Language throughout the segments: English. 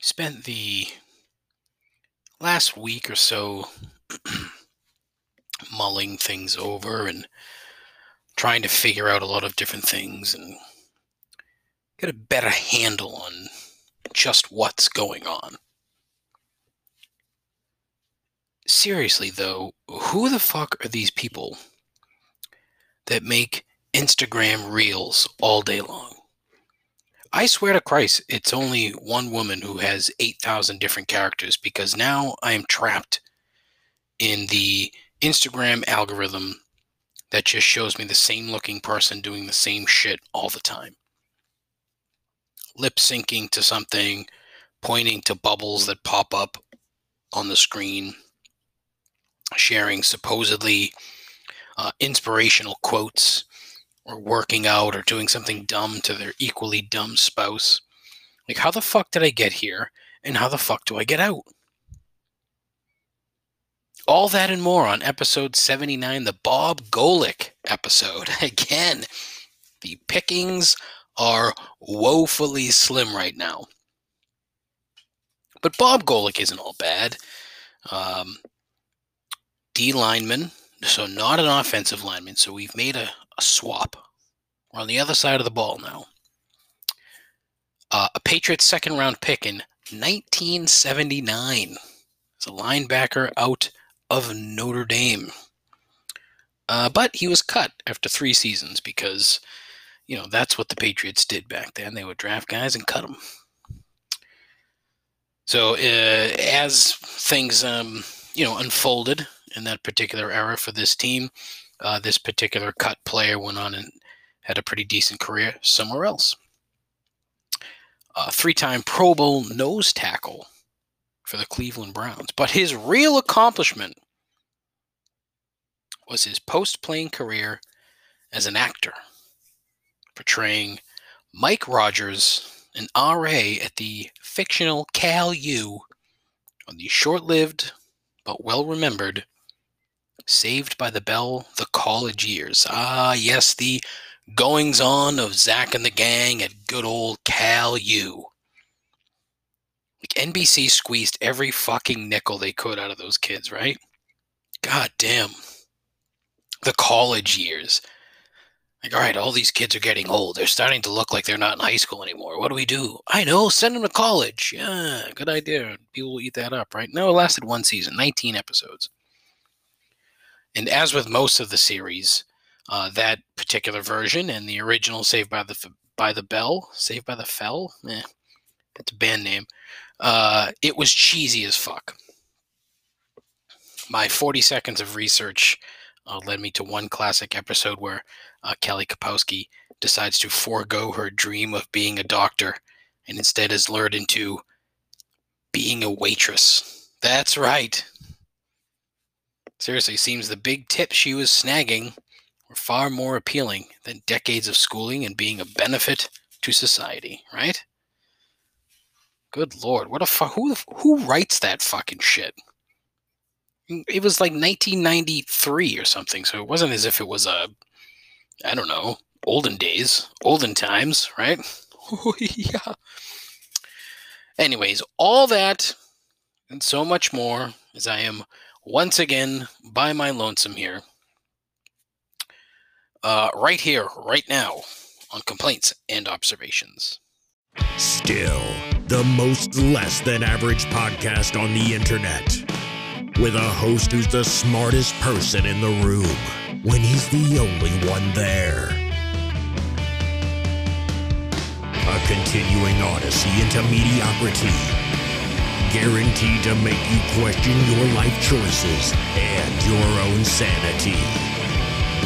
spent the last week or so mulling things over and trying to figure out a lot of different things and get a better handle on just what's going on. Seriously, though, who the fuck are these people that make Instagram reels all day long? I swear to Christ, it's only one woman who has 8,000 different characters because now I am trapped in the Instagram algorithm that just shows me the same looking person doing the same shit all the time. Lip syncing to something, pointing to bubbles that pop up on the screen, sharing supposedly uh, inspirational quotes or working out or doing something dumb to their equally dumb spouse. Like, how the fuck did I get here? And how the fuck do I get out? All that and more on episode 79, the Bob Golic episode. Again, the pickings are woefully slim right now. But Bob Golic isn't all bad. Um, D lineman, so not an offensive lineman. So we've made a, a swap. We're on the other side of the ball now. Uh, a Patriots second round pick in 1979. As a linebacker out of Notre Dame. Uh, but he was cut after three seasons because, you know, that's what the Patriots did back then. They would draft guys and cut them. So uh, as things, um, you know, unfolded in that particular era for this team, uh, this particular cut player went on and had a pretty decent career somewhere else. A three time Pro Bowl nose tackle for the Cleveland Browns. But his real accomplishment was his post playing career as an actor, portraying Mike Rogers, an RA at the fictional Cal U on the short lived but well remembered Saved by the Bell, the college years. Ah, yes, the goings on of Zach and the gang at good old Cal U. Like NBC squeezed every fucking nickel they could out of those kids, right? God damn. The college years. Like, all right, all these kids are getting old. They're starting to look like they're not in high school anymore. What do we do? I know, send them to college. Yeah, good idea. People will eat that up, right? No, it lasted one season, 19 episodes. And as with most of the series, uh, that particular version and the original Saved by the by the Bell, Saved by the Fell, eh, it's a band name. Uh, it was cheesy as fuck. My 40 seconds of research uh, led me to one classic episode where uh, Kelly Kapowski decides to forego her dream of being a doctor and instead is lured into being a waitress. That's right. Seriously, seems the big tips she was snagging were far more appealing than decades of schooling and being a benefit to society, right? Good lord, what a fuck! Who who writes that fucking shit? Mm, it was like 1993 or something, so it wasn't as if it was a, I don't know, olden days, olden times, right? yeah. Anyways, all that and so much more as I am once again by my lonesome here uh, right here, right now, on complaints and observations. Still, the most less than average podcast on the internet. With a host who's the smartest person in the room when he's the only one there. A continuing odyssey into mediocrity. Guaranteed to make you question your life choices and your own sanity.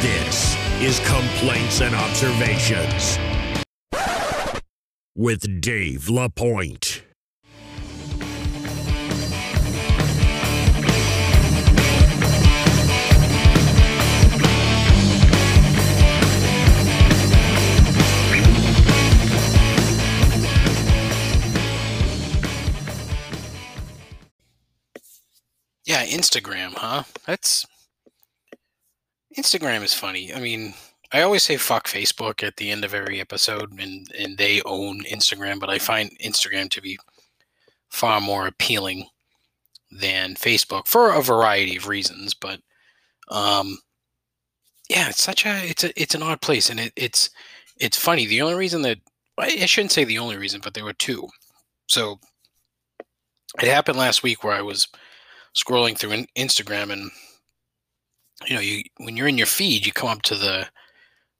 This is Complaints and Observations with Dave LaPointe. Yeah, Instagram, huh? That's Instagram is funny. I mean, I always say fuck Facebook at the end of every episode, and and they own Instagram, but I find Instagram to be far more appealing than Facebook for a variety of reasons. But um, yeah, it's such a it's a it's an odd place, and it, it's it's funny. The only reason that I shouldn't say the only reason, but there were two. So it happened last week where I was scrolling through Instagram, and you know, you when you're in your feed, you come up to the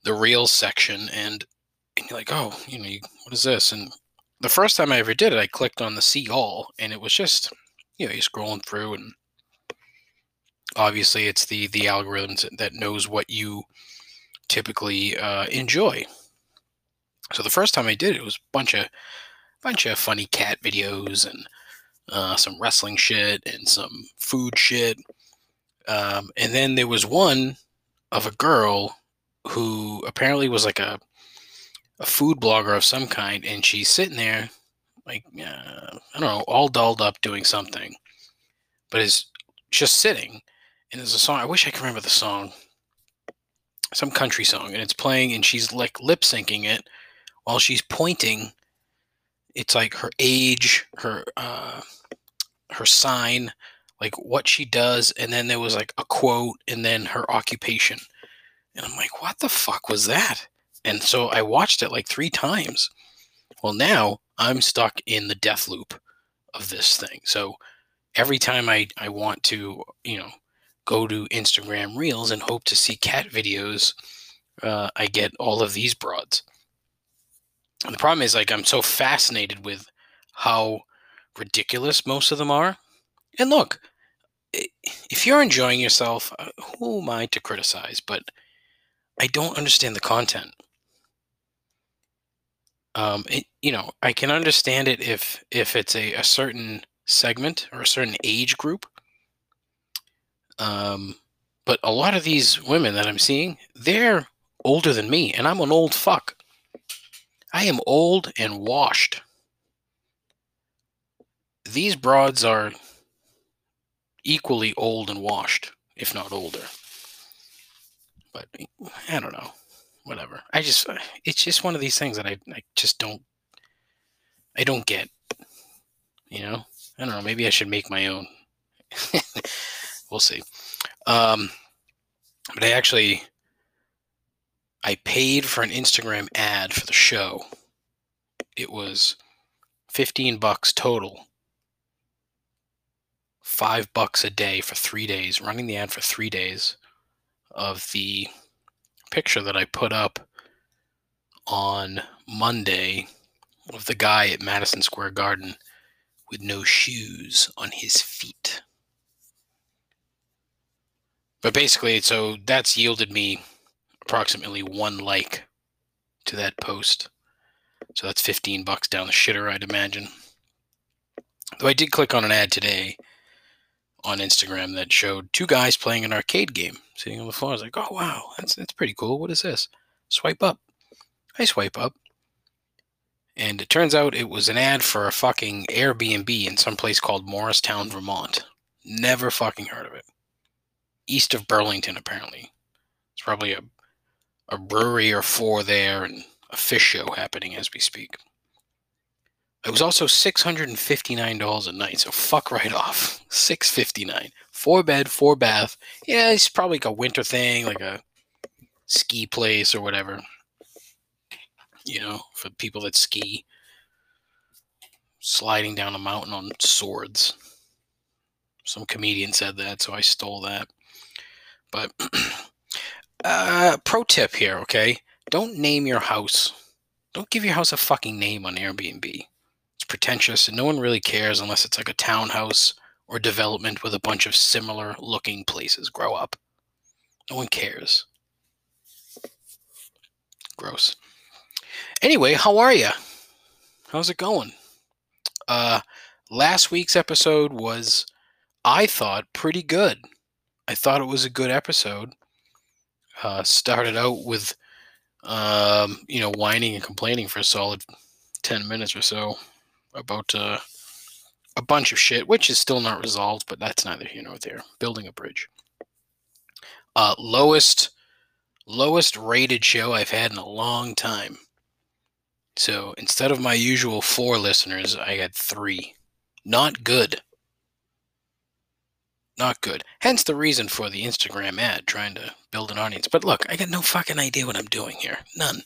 the reels section, and and you're like, oh, you know, what is this? And the first time I ever did it, I clicked on the see all, and it was just you know you're scrolling through, and obviously it's the the algorithms that knows what you typically uh, enjoy. So the first time I did it, it was a bunch of bunch of funny cat videos and uh, some wrestling shit and some food shit. Um, and then there was one of a girl who apparently was like a a food blogger of some kind, and she's sitting there like uh, I don't know, all dolled up doing something, but is just sitting. And there's a song. I wish I could remember the song. Some country song, and it's playing, and she's like lip syncing it while she's pointing. It's like her age, her uh, her sign, like what she does, and then there was like a quote, and then her occupation. And I'm like, what the fuck was that? And so I watched it like three times. Well, now I'm stuck in the death loop of this thing. So every time I, I want to, you know, go to Instagram Reels and hope to see cat videos, uh, I get all of these broads. And the problem is, like, I'm so fascinated with how ridiculous most of them are. And look, if you're enjoying yourself, uh, who am I to criticize? But I don't understand the content. Um, it, you know, I can understand it if if it's a, a certain segment or a certain age group. Um, but a lot of these women that I'm seeing, they're older than me, and I'm an old fuck. I am old and washed. These broads are equally old and washed, if not older. But I don't know whatever. I just it's just one of these things that I I just don't I don't get. You know, I don't know. Maybe I should make my own. we'll see. Um, but I actually I paid for an Instagram ad for the show. It was 15 bucks total. 5 bucks a day for 3 days, running the ad for 3 days of the picture that I put up on Monday of the guy at Madison Square Garden with no shoes on his feet. But basically, so that's yielded me approximately one like to that post. So that's 15 bucks down the shitter, I'd imagine. Though I did click on an ad today on Instagram that showed two guys playing an arcade game sitting on the floor. I was like, oh wow, that's that's pretty cool. What is this? Swipe up. I swipe up. And it turns out it was an ad for a fucking Airbnb in some place called Morristown, Vermont. Never fucking heard of it. East of Burlington, apparently. It's probably a a brewery or four there and a Phish show happening as we speak. It was also $659 a night, so fuck right off. 659 Four bed, four bath. Yeah, it's probably like a winter thing, like a ski place or whatever. You know, for people that ski. Sliding down a mountain on swords. Some comedian said that, so I stole that. But uh pro tip here, okay? Don't name your house. Don't give your house a fucking name on Airbnb pretentious and no one really cares unless it's like a townhouse or development with a bunch of similar looking places. Grow up. No one cares. Gross. Anyway, how are you? How's it going? Uh, last week's episode was, I thought, pretty good. I thought it was a good episode. Uh, started out with, um, you know, whining and complaining for a solid 10 minutes or so about uh, a bunch of shit, which is still not resolved, but that's neither here nor there. Building a bridge. Uh, lowest lowest rated show I've had in a long time. So instead of my usual four listeners, I had three. Not good. Not good. Hence the reason for the Instagram ad, trying to build an audience. But look, I got no fucking idea what I'm doing here. None.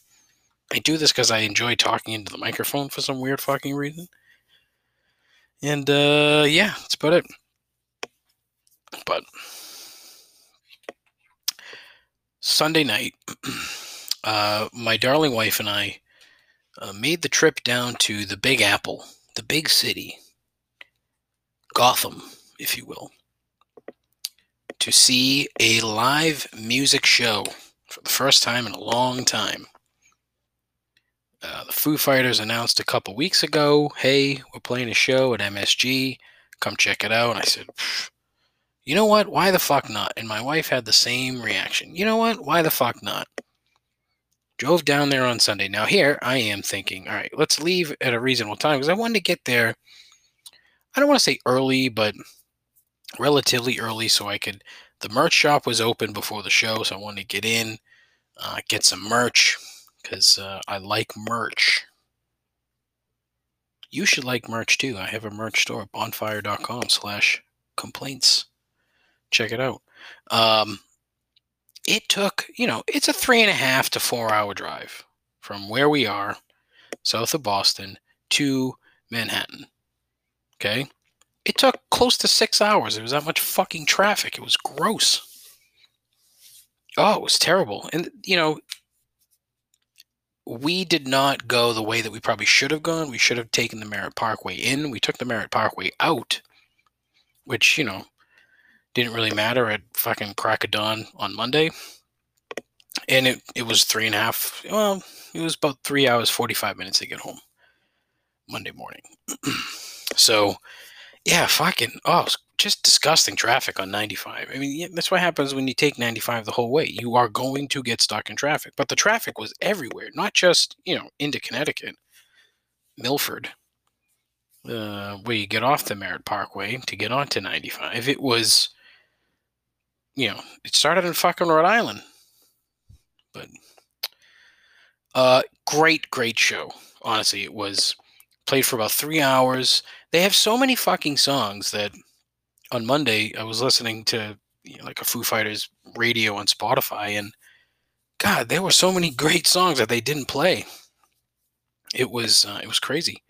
I do this because I enjoy talking into the microphone for some weird fucking reason. And uh, yeah, that's about it. But Sunday night, uh, my darling wife and I uh, made the trip down to the Big Apple, the big city, Gotham, if you will, to see a live music show for the first time in a long time. Uh, the Foo Fighters announced a couple weeks ago, hey, we're playing a show at MSG. Come check it out. And I said, you know what? Why the fuck not? And my wife had the same reaction. You know what? Why the fuck not? Drove down there on Sunday. Now, here I am thinking, all right, let's leave at a reasonable time because I wanted to get there. I don't want to say early, but relatively early so I could. The merch shop was open before the show, so I wanted to get in, uh, get some merch because uh, I like merch. You should like merch too. I have a merch store bonfire.com slash complaints. Check it out. Um, it took, you know, it's a three and a half to four hour drive from where we are, south of Boston, to Manhattan. Okay? It took close to six hours. There was that much fucking traffic. It was gross. Oh, it was terrible. And, you know, we did not go the way that we probably should have gone. We should have taken the Merritt Parkway in. We took the Merritt Parkway out, which, you know, didn't really matter at fucking crack of dawn on Monday. And it, it was three and a half, well, it was about three hours, 45 minutes to get home Monday morning. so, yeah, fucking, oh, just disgusting traffic on 95. I mean, that's what happens when you take 95 the whole way. You are going to get stuck in traffic. But the traffic was everywhere, not just, you know, into Connecticut, Milford, uh, where you get off the Merritt Parkway to get onto 95. It was you know, it started in fucking Rhode Island. But uh great, great show. Honestly, it was played for about three hours. They have so many fucking songs that on Monday I was listening to you know, like a Foo Fighters radio on Spotify, and God, there were so many great songs that they didn't play. It was uh, it was crazy,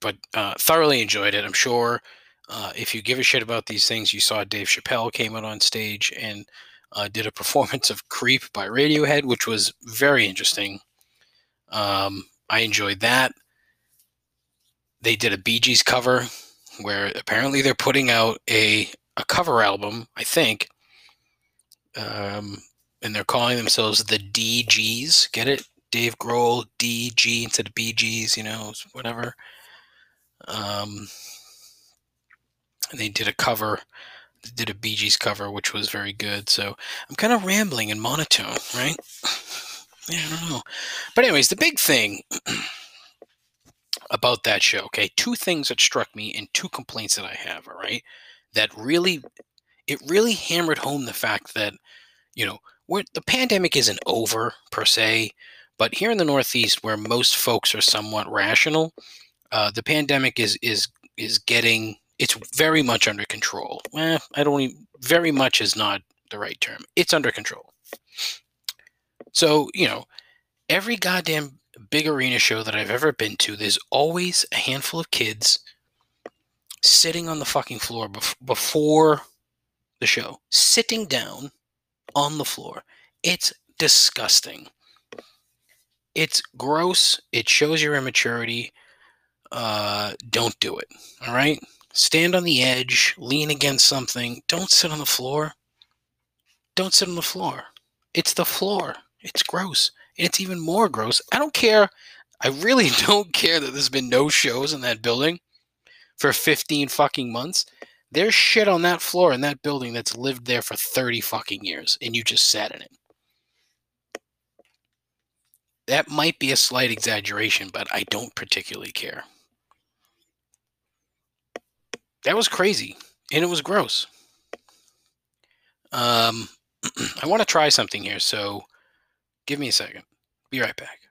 but uh, thoroughly enjoyed it. I'm sure uh, if you give a shit about these things, you saw Dave Chappelle came out on stage and uh, did a performance of "Creep" by Radiohead, which was very interesting. Um, I enjoyed that. They did a Bee Gees cover where apparently they're putting out a a cover album, I think, um, and they're calling themselves the DGs. Get it? Dave Grohl, DG instead of BGs, you know, whatever. Um, and they did a cover did a Bee Gees cover, which was very good. So I'm kind of rambling and monotone, right? yeah, I don't know. But anyways, the big thing about that show, okay, two things that struck me and two complaints that I have, all right, that really it really hammered home the fact that, you know, where the pandemic isn't over per se, but here in the Northeast, where most folks are somewhat rational, uh, the pandemic is is is getting it's very much under control. Eh, I don't even, very much is not the right term. It's under control. So, you know, every goddamn big arena show that I've ever been to, there's always a handful of kids sitting on the fucking floor bef- before the show, sitting down on the floor. It's disgusting. It's gross. It shows your immaturity. Uh, don't do it. All right. Stand on the edge, lean against something. Don't sit on the floor. Don't sit on the floor. It's the floor. It's gross. It's even more gross. I don't care. I really don't care that there's been no shows in that building for 15 fucking months. There's shit on that floor in that building that's lived there for 30 fucking years, and you just sat in it. That might be a slight exaggeration, but I don't particularly care that was crazy and it was gross. Um, I want to try something here, so give me a second. Be right back.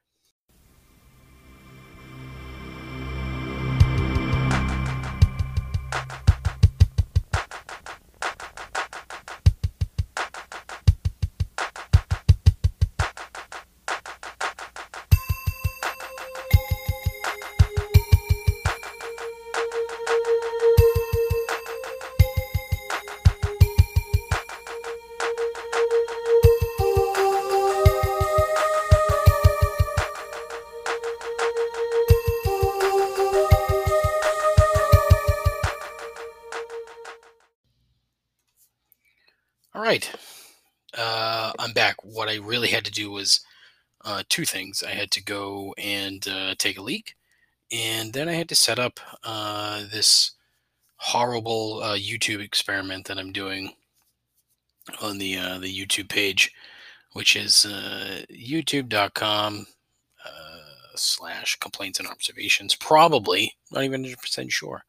Right. Uh, I'm back. What I really had to do was uh, two things. I had to go and uh, take a leak, and then I had to set up uh, this horrible uh, YouTube experiment that I'm doing on the uh, the YouTube page, which is youtube.com slash complaints and observations. Probably not even 100 percent sure,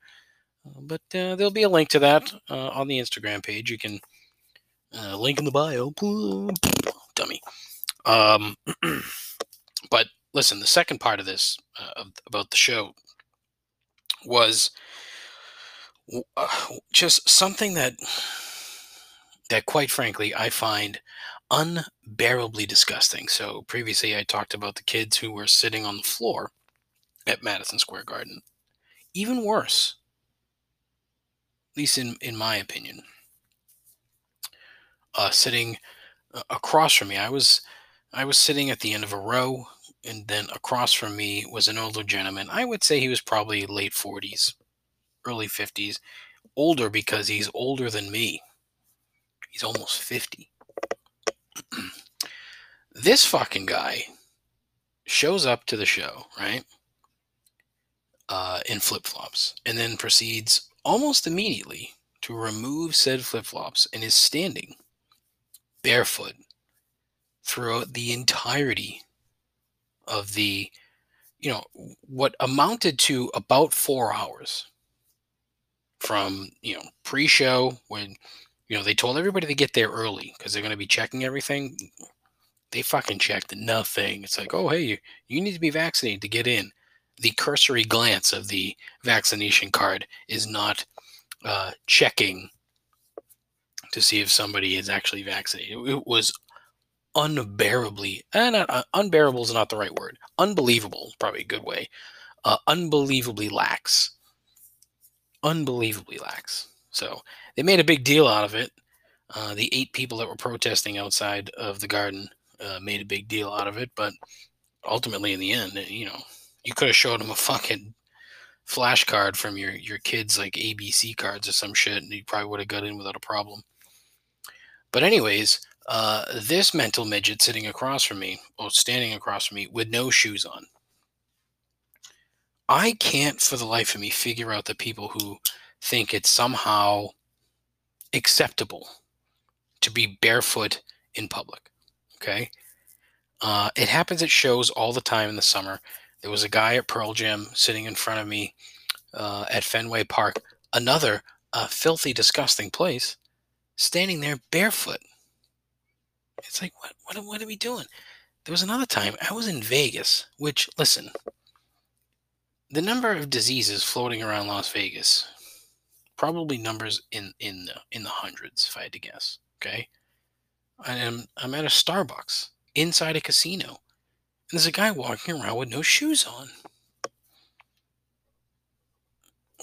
but there'll be a link to that on the Instagram page. You can link in the bio. Dummy. Um, but listen, the second part of this uh, about the show was uh, just something that that quite frankly I find unbearably disgusting. So previously I talked about the kids who were sitting on the floor at Madison Square Garden. Even worse, at least in, in my opinion, uh, sitting uh, across from me. I was I was sitting at the end of a row, and then across from me was an older gentleman. I would say he was probably late 40s, early 50s. Older because he's older than me. He's almost 50. this fucking guy shows up to the show, right? Uh, in flip flops, and then proceeds almost immediately to remove said flip flops and is standing barefoot throughout the entirety of the, you know, what amounted to about four hours from, you know, pre show when, you know, they told everybody to get there early because they're going to be checking everything. They fucking checked nothing. It's like, oh, hey, you, you need to be vaccinated to get in. The cursory glance of the vaccination card is not uh, checking to see if somebody is actually vaccinated. It was unbearably, and uh, unbearable is not the right word. Unbelievable, probably a good way. Uh, unbelievably lax. Unbelievably lax. So they made a big deal out of it. Uh, the eight people that were protesting outside of the garden uh, made a big deal out of it, but ultimately, in the end, you know, you could have showed them a fucking flashcard from your your kids like ABC cards or some shit, and you probably would have got in without a problem. But anyways, uh, this mental midget sitting across from me, or standing across from me, with no shoes on. I can't for the life of me figure out the people who think it's somehow acceptable to be barefoot in public. Okay. Uh, it happens at shows all the time in the summer. There was a guy at Pearl Jam sitting in front of me uh, at Fenway Park, another uh, filthy, disgusting place, standing there barefoot. It's like, what, what, what are we doing? There was another time I was in Vegas, which, listen, the number of diseases floating around Las Vegas probably numbers in in the in the hundreds, if I had to guess. Okay, I'm I'm at a Starbucks inside a casino, and there's a guy walking around with no shoes on.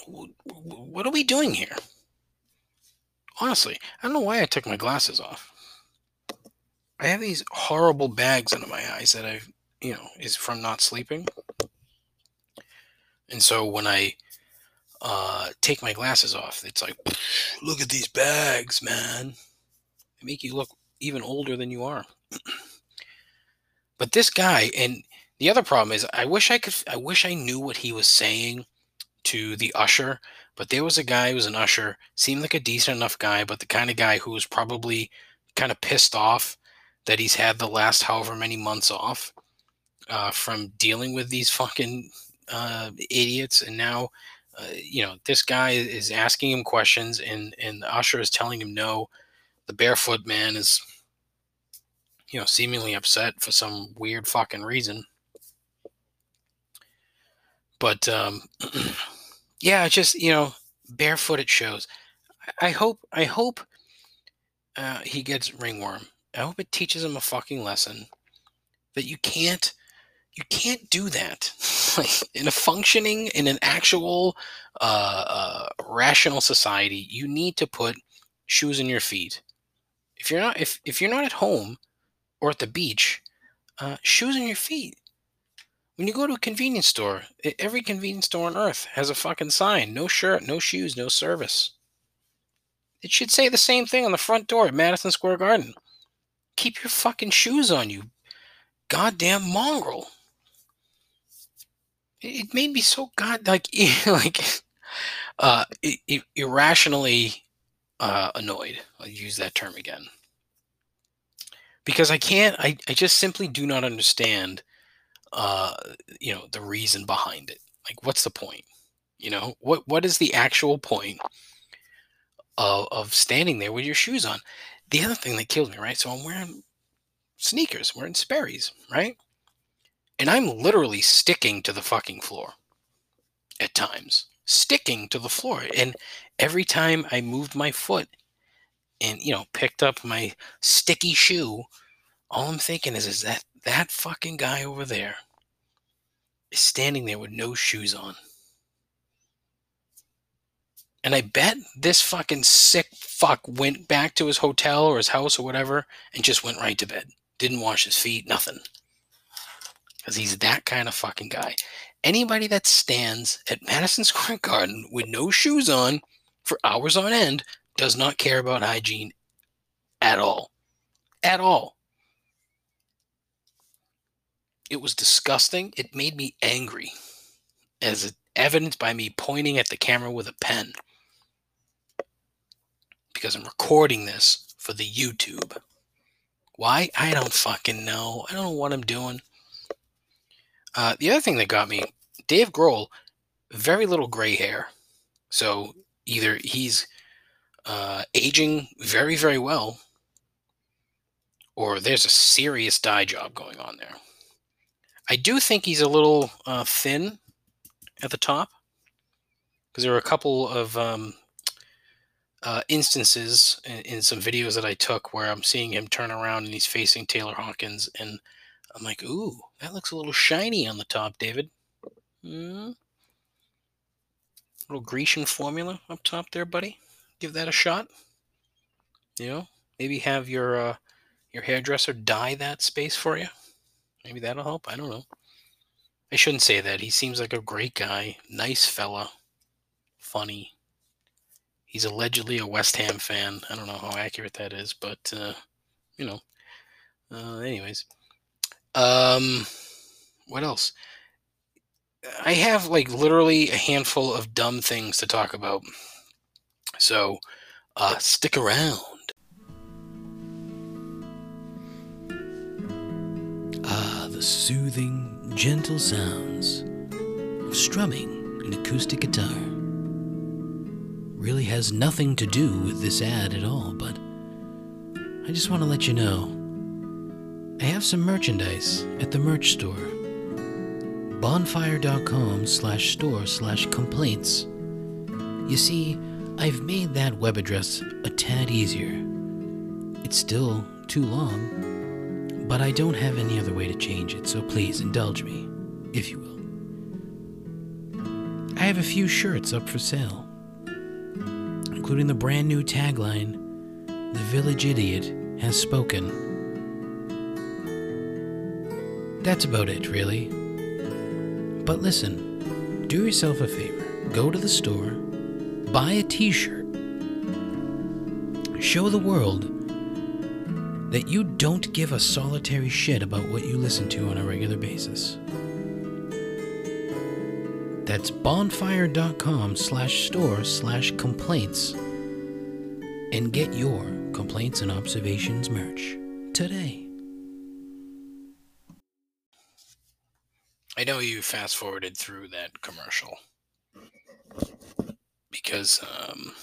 What are we doing here? Honestly, I don't know why I took my glasses off. I have these horrible bags under my eyes that I've, you know, is from not sleeping. And so when I uh, take my glasses off, it's like, look at these bags, man. They make you look even older than you are. but this guy, and the other problem is, I wish I could, I wish I knew what he was saying to the usher. But there was a guy who was an usher, seemed like a decent enough guy, but the kind of guy who was probably kind of pissed off that he's had the last however many months off uh, from dealing with these fucking uh, idiots, and now uh, you know this guy is asking him questions, and and the usher is telling him no. The barefoot man is, you know, seemingly upset for some weird fucking reason. But um, yeah, just you know, barefoot it shows. I hope I hope uh, he gets ringworm. I hope it teaches him a fucking lesson that you can't you can't do that. In a functioning in an actual uh, uh, rational society you need to put shoes in your feet. If you're not if, if you're not at home or at the beach uh, shoes in your feet when you go to a convenience store every convenience store on earth has a fucking sign no shirt no shoes no service It should say the same thing on the front door at Madison Square Garden. Keep your fucking shoes on, you goddamn mongrel. It made me so god like like uh irrationally uh, annoyed. I'll use that term again because I can't. I, I just simply do not understand. Uh, you know the reason behind it. Like, what's the point? You know what what is the actual point of of standing there with your shoes on? The other thing that kills me, right? So I'm wearing sneakers, wearing Sperry's, right? And I'm literally sticking to the fucking floor at times, sticking to the floor. And every time I moved my foot and, you know, picked up my sticky shoe, all I'm thinking is, is that that fucking guy over there is standing there with no shoes on. And I bet this fucking sick fuck went back to his hotel or his house or whatever and just went right to bed. Didn't wash his feet, nothing. Because he's that kind of fucking guy. Anybody that stands at Madison Square Garden with no shoes on for hours on end does not care about hygiene at all. At all. It was disgusting. It made me angry, as evidenced by me pointing at the camera with a pen. Because I'm recording this for the YouTube. Why? I don't fucking know. I don't know what I'm doing. Uh, the other thing that got me, Dave Grohl, very little gray hair. So either he's uh, aging very, very well, or there's a serious dye job going on there. I do think he's a little uh, thin at the top because there were a couple of um, uh, instances in, in, some videos that I took where I'm seeing him turn around and he's facing Taylor Hawkins, and I'm like, "Ooh, that looks a little shiny on the top, David." Mm. Little Grecian formula up top there, buddy. Give that a shot. You know, maybe have your uh, your hairdresser dye that space for you. Maybe that'll help. I don't know. I shouldn't say that. He seems like a great guy, nice fella, funny. He's allegedly a West Ham fan. I don't know how accurate that is, but uh, you know. Uh, anyways, um, what else? I have like literally a handful of dumb things to talk about. So, uh, stick around. The soothing, gentle sounds of strumming an acoustic guitar. Really has nothing to do with this ad at all, but I just want to let you know I have some merchandise at the merch store bonfire.com slash store slash complaints. You see, I've made that web address a tad easier. It's still too long, but I don't have any other way to change it, so please indulge me, if you will. I have a few shirts up for sale, including the brand new tagline The Village Idiot Has Spoken. That's about it, really. But listen, do yourself a favor. Go to the store, buy a t shirt, show the world that you don't give a solitary shit about what you listen to on a regular basis. That's bonfire.com slash store slash complaints and get your complaints and observations merch today. I know you fast forwarded through that commercial because um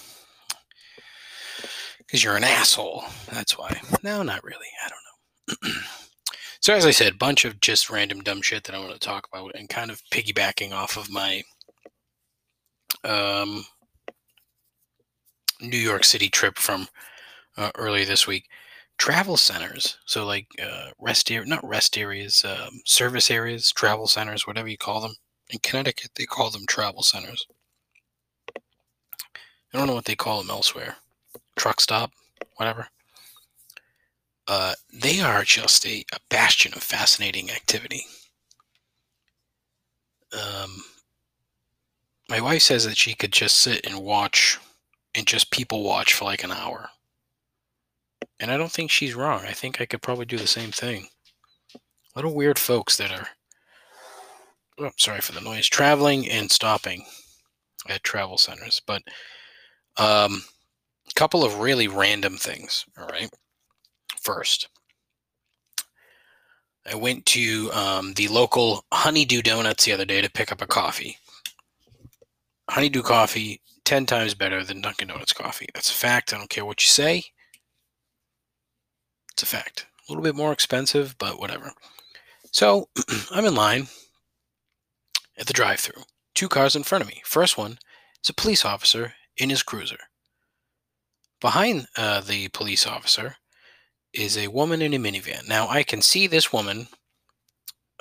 because you're an asshole. That's why. No, not really. I don't know. so as I said, bunch of just random dumb shit that I want to talk about, and kind of piggybacking off of my um New York City trip from uh, earlier this week travel centers. So like uh, rest area, not rest areas, um, service areas, travel centers, whatever you call them. In Connecticut, they call them travel centers. I don't know what they call them elsewhere. Truck stop, whatever. Uh, they are just a, a bastion of fascinating activity. Um, my wife says that she could just sit and watch and just people watch for like an hour. And I don't think she's wrong. I think I could probably do the same thing. Little weird folks that are, oh, sorry for the noise, traveling and stopping at travel centers. But um, couple of really random things. All right. First, I went to um, the local Honeydew Donuts the other day to pick up a coffee. Honeydew coffee, 10 times better than Dunkin' Donuts coffee. That's a fact. I don't care what you say. It's a fact. A little bit more expensive, but whatever. So I'm in line at the drive through. Two cars in front of me. First one is a police officer in his cruiser. Behind uh, the police officer is a woman in a minivan. Now I can see this woman,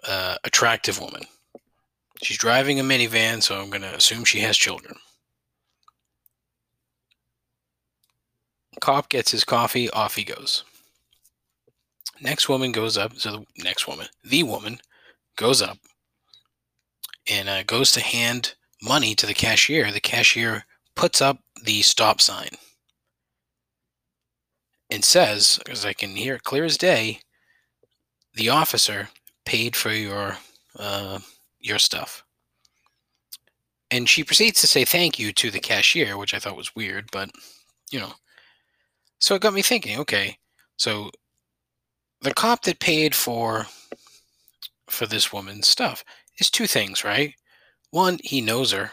uh, attractive woman. She's driving a minivan, so I'm going to assume she has children. Cop gets his coffee, off he goes. Next woman goes up. So the next woman, the woman, goes up and uh, goes to hand money to the cashier. The cashier puts up the stop sign and says, as I can hear it clear as day, the officer paid for your uh, your stuff. And she proceeds to say thank you to the cashier, which I thought was weird, but you know. So it got me thinking, okay, so the cop that paid for for this woman's stuff is two things, right? One, he knows her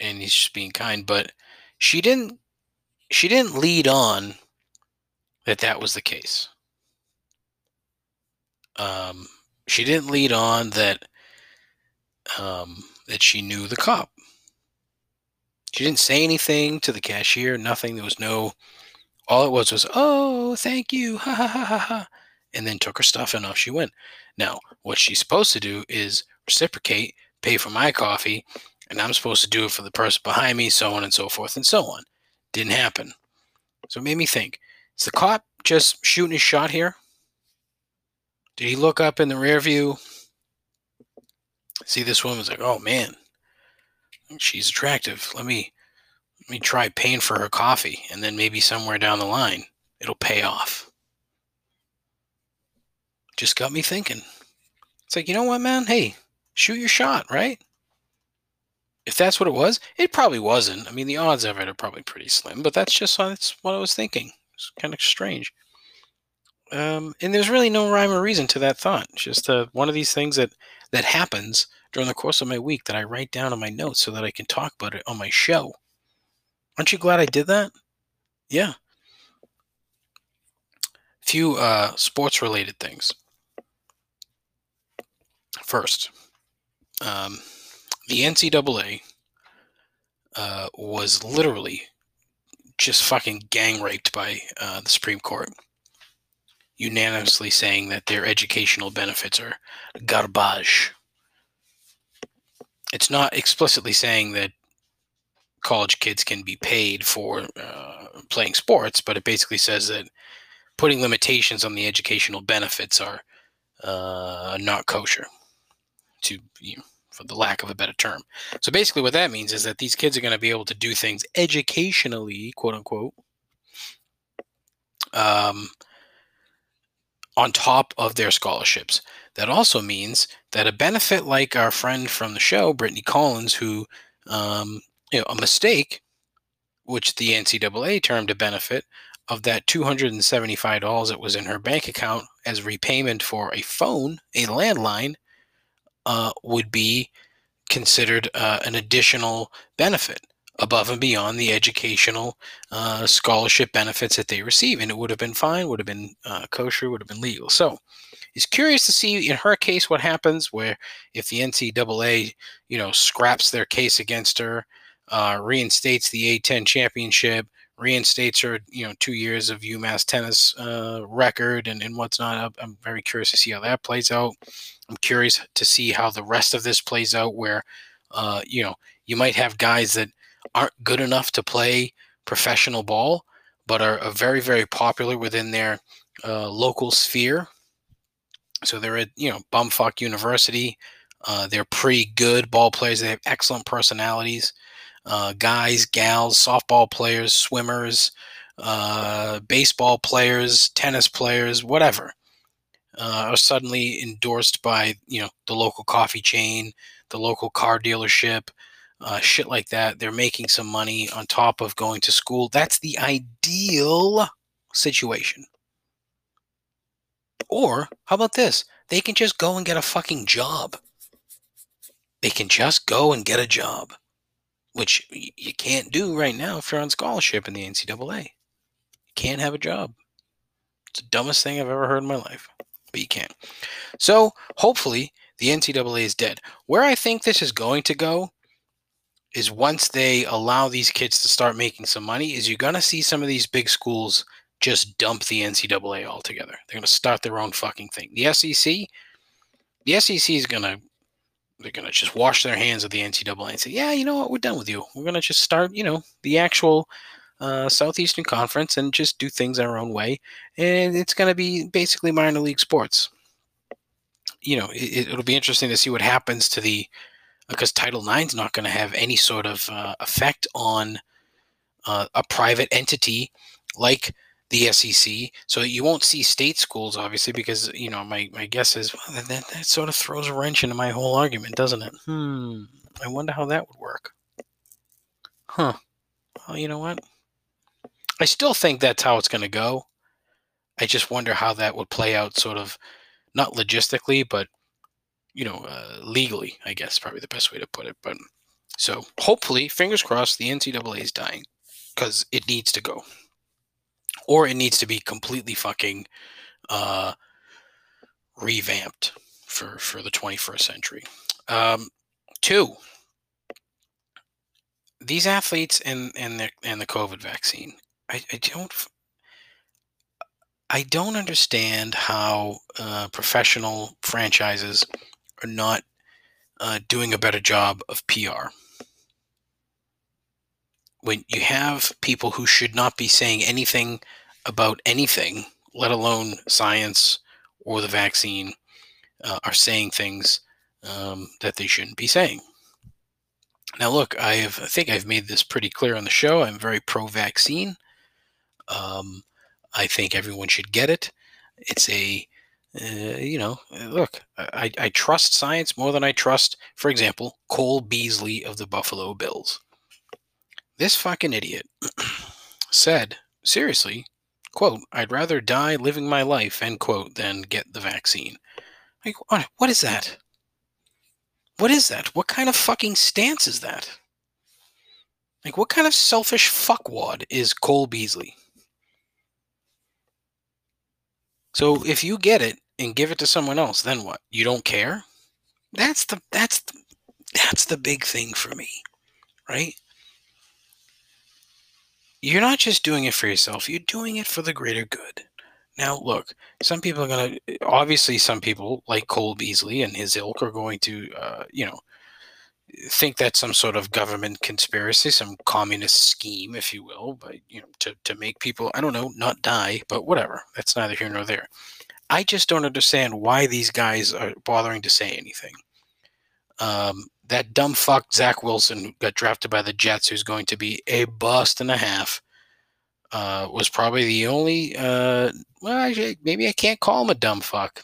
and he's just being kind, but she didn't she didn't lead on that that was the case. Um, she didn't lead on that um, that she knew the cop. She didn't say anything to the cashier, nothing. There was no all it was was, oh, thank you, ha ha ha ha ha, and then took her stuff and off she went. Now, what she's supposed to do is reciprocate, pay for my coffee, and I'm supposed to do it for the person behind me, so on and so forth and so on. Didn't happen. So it made me think is the cop just shooting his shot here? Did he look up in the rear view? See this woman's like, oh man, she's attractive. Let me let me try paying for her coffee, and then maybe somewhere down the line it'll pay off. Just got me thinking. It's like, you know what, man? Hey, shoot your shot, right? If that's what it was, it probably wasn't. I mean, the odds of it are probably pretty slim, but that's just that's what I was thinking. It's kind of strange. Um, and there's really no rhyme or reason to that thought. It's just uh, one of these things that that happens during the course of my week that I write down on my notes so that I can talk about it on my show. Aren't you glad I did that? Yeah. Few uh, sports related things. First, um, the NCAA uh, was literally just fucking gang raped by uh, the Supreme Court, unanimously saying that their educational benefits are garbage. It's not explicitly saying that college kids can be paid for uh, playing sports, but it basically says that putting limitations on the educational benefits are uh, not kosher, to you know, for the lack of a better term. So basically, what that means is that these kids are going to be able to do things educationally, quote unquote, um, on top of their scholarships. That also means that a benefit like our friend from the show, Brittany Collins, who um, you know, a mistake, which the NCAA termed a benefit of that $275 that was in her bank account as repayment for a phone, a landline, uh, would be considered uh, an additional benefit above and beyond the educational uh, scholarship benefits that they receive. And it would have been fine, would have been uh, kosher, would have been legal. So he's curious to see in her case what happens where if the NCAA, you know, scraps their case against her uh, reinstates the A10 championship, reinstates her, you know, two years of UMass tennis uh, record and, and what's not. I'm very curious to see how that plays out. I'm curious to see how the rest of this plays out, where, uh, you know, you might have guys that aren't good enough to play professional ball, but are, are very, very popular within their uh, local sphere. So they're at, you know, Bumfuck University. Uh, they're pretty good ball players. They have excellent personalities uh, guys, gals, softball players, swimmers, uh, baseball players, tennis players, whatever, uh, are suddenly endorsed by you know the local coffee chain, the local car dealership, uh, shit like that. They're making some money on top of going to school. That's the ideal situation. Or how about this? They can just go and get a fucking job. They can just go and get a job, which you can't do right now if you're on scholarship in the NCAA. You can't have a job. It's the dumbest thing I've ever heard in my life, but you can't. So hopefully the NCAA is dead. Where I think this is going to go is once they allow these kids to start making some money, is you're gonna see some of these big schools just dump the NCAA altogether. They're gonna start their own fucking thing. The SEC, the SEC is gonna they're gonna just wash their hands of the NCAA and say, yeah, you know what, we're done with you. We're gonna just start, you know, the actual uh, Southeastern Conference and just do things our own way, and it's gonna be basically minor league sports. You know, it, it'll be interesting to see what happens to the because Title IX is not going to have any sort of uh, effect on uh, a private entity like the SEC. So you won't see state schools, obviously, because you know my, my guess is well, that, that sort of throws a wrench into my whole argument, doesn't it? Hmm. I wonder how that would work. Huh. Well, you know what? I still think that's how it's going to go. I just wonder how that would play out, sort of, not logistically, but you know, uh, legally, I guess, probably the best way to put it. But so hopefully, fingers crossed, the NCAA is dying because it needs to go, or it needs to be completely fucking uh, revamped for for the 21st century. Um, two, these athletes and and the and the COVID vaccine. I, I don't. I don't understand how uh, professional franchises are not uh, doing a better job of PR. When you have people who should not be saying anything about anything, let alone science or the vaccine, uh, are saying things um, that they shouldn't be saying. Now, look, I, have, I think I've made this pretty clear on the show. I'm very pro vaccine. Um, I think everyone should get it. It's a uh, you know, look, I, I trust science more than I trust, for example, Cole Beasley of the Buffalo Bills. This fucking idiot said, seriously, quote, I'd rather die living my life, end quote, than get the vaccine. Like, what, is that? What is that? What kind of fucking stance is that? Like, what kind of selfish fuckwad is Cole Beasley? So if you get it and give it to someone else, then what? You don't care? That's the that's the, that's the big thing for me, right? You're not just doing it for yourself, you're doing it for the greater good. Now, look, some people are going to, obviously, some people like Cole Beasley and his ilk are going to, uh, you know, think that's some sort of government conspiracy, some communist scheme, if you will, but, you know, to, to make people, I don't know, not die, but whatever. That's neither here nor there. I just don't understand why these guys are bothering to say anything. Um, that dumb fuck Zach Wilson got drafted by the Jets, who's going to be a bust and a half, uh, was probably the only. Uh, well, I, maybe I can't call him a dumb fuck.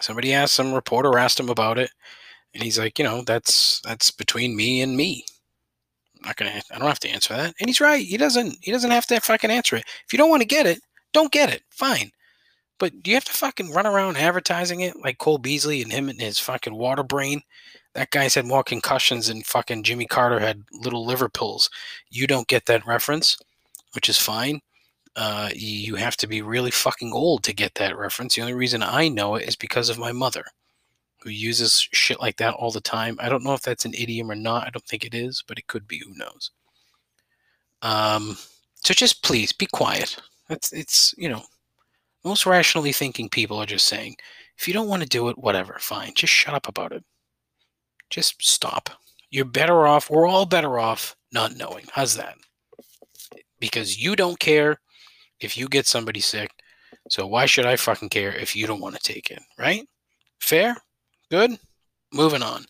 Somebody asked some reporter asked him about it, and he's like, you know, that's that's between me and me. I'm not gonna. I don't have to answer that. And he's right. He doesn't. He doesn't have to fucking answer it. If you don't want to get it, don't get it. Fine. But do you have to fucking run around advertising it like Cole Beasley and him and his fucking water brain? That guy's had more concussions and fucking Jimmy Carter had little liver pills. You don't get that reference, which is fine. Uh, you have to be really fucking old to get that reference. The only reason I know it is because of my mother, who uses shit like that all the time. I don't know if that's an idiom or not. I don't think it is, but it could be. Who knows? Um, so just please be quiet. It's it's you know most rationally thinking people are just saying, if you don't want to do it, whatever, fine. Just shut up about it. Just stop. You're better off, we're all better off not knowing. How's that? Because you don't care if you get somebody sick. So why should I fucking care if you don't want to take it, right? Fair? Good? Moving on.